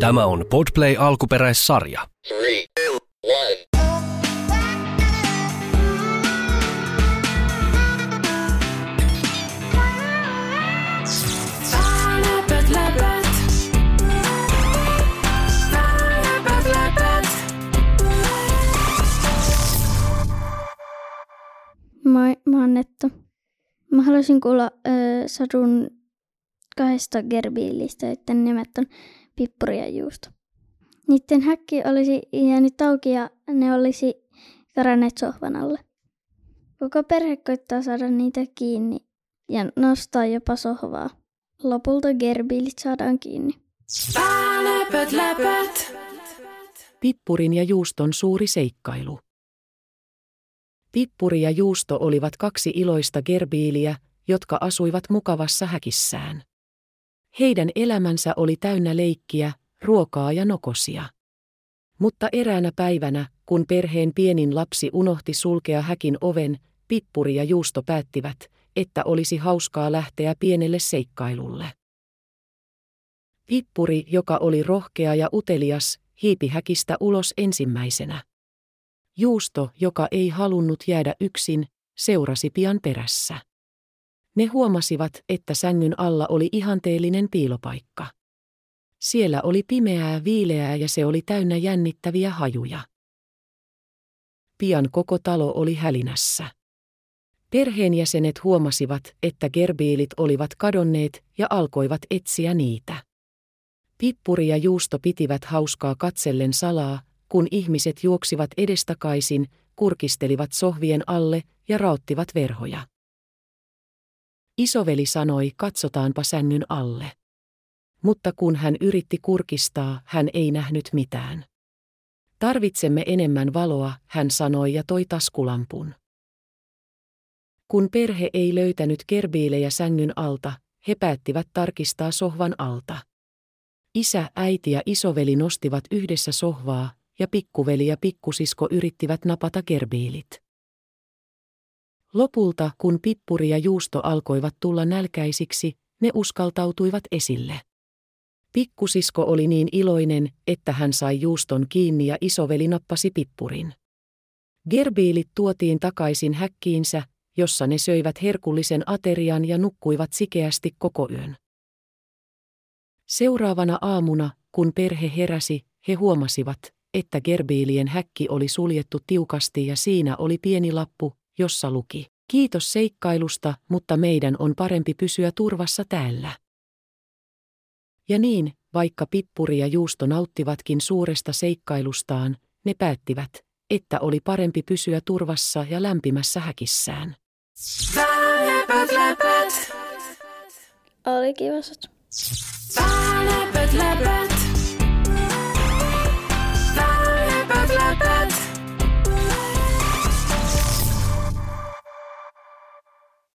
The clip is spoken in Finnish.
Tämä on Podplay alkuperäissarja. Three, two. Moi, mä oon Netto. Mä haluaisin kuulla ö, sadun kahdesta gerbiilistä, joiden nimet on Pippuri ja Juusto. Niiden häkki olisi jäänyt auki ja ne olisi karanneet sohvan alle. Koko perhe koittaa saada niitä kiinni ja nostaa jopa sohvaa. Lopulta gerbiilit saadaan kiinni. Läpät, läpät. Pippurin ja juuston suuri seikkailu. Pippuri ja juusto olivat kaksi iloista gerbiiliä, jotka asuivat mukavassa häkissään. Heidän elämänsä oli täynnä leikkiä, ruokaa ja nokosia. Mutta eräänä päivänä, kun perheen pienin lapsi unohti sulkea häkin oven, Pippuri ja Juusto päättivät, että olisi hauskaa lähteä pienelle seikkailulle. Pippuri, joka oli rohkea ja utelias, hiipi häkistä ulos ensimmäisenä. Juusto, joka ei halunnut jäädä yksin, seurasi pian perässä. Ne huomasivat, että sängyn alla oli ihanteellinen piilopaikka. Siellä oli pimeää viileää ja se oli täynnä jännittäviä hajuja. Pian koko talo oli hälinässä. Perheenjäsenet huomasivat, että gerbiilit olivat kadonneet ja alkoivat etsiä niitä. Pippuri ja Juusto pitivät hauskaa katsellen salaa, kun ihmiset juoksivat edestakaisin, kurkistelivat sohvien alle ja rauttivat verhoja. Isoveli sanoi, katsotaanpa sängyn alle. Mutta kun hän yritti kurkistaa, hän ei nähnyt mitään. Tarvitsemme enemmän valoa, hän sanoi ja toi taskulampun. Kun perhe ei löytänyt kerbiilejä sängyn alta, he päättivät tarkistaa sohvan alta. Isä, äiti ja isoveli nostivat yhdessä sohvaa, ja pikkuveli ja pikkusisko yrittivät napata gerbiilit. Lopulta, kun pippuri ja juusto alkoivat tulla nälkäisiksi, ne uskaltautuivat esille. Pikkusisko oli niin iloinen, että hän sai juuston kiinni ja isoveli nappasi pippurin. Gerbiilit tuotiin takaisin häkkiinsä, jossa ne söivät herkullisen aterian ja nukkuivat sikeästi koko yön. Seuraavana aamuna, kun perhe heräsi, he huomasivat, että gerbiilien häkki oli suljettu tiukasti ja siinä oli pieni lappu, jossa luki, kiitos seikkailusta, mutta meidän on parempi pysyä turvassa täällä. Ja niin, vaikka Pippuri ja Juusto nauttivatkin suuresta seikkailustaan, ne päättivät, että oli parempi pysyä turvassa ja lämpimässä häkissään. Läpät, läpät. Oli kiva satu. Läpät, läpät.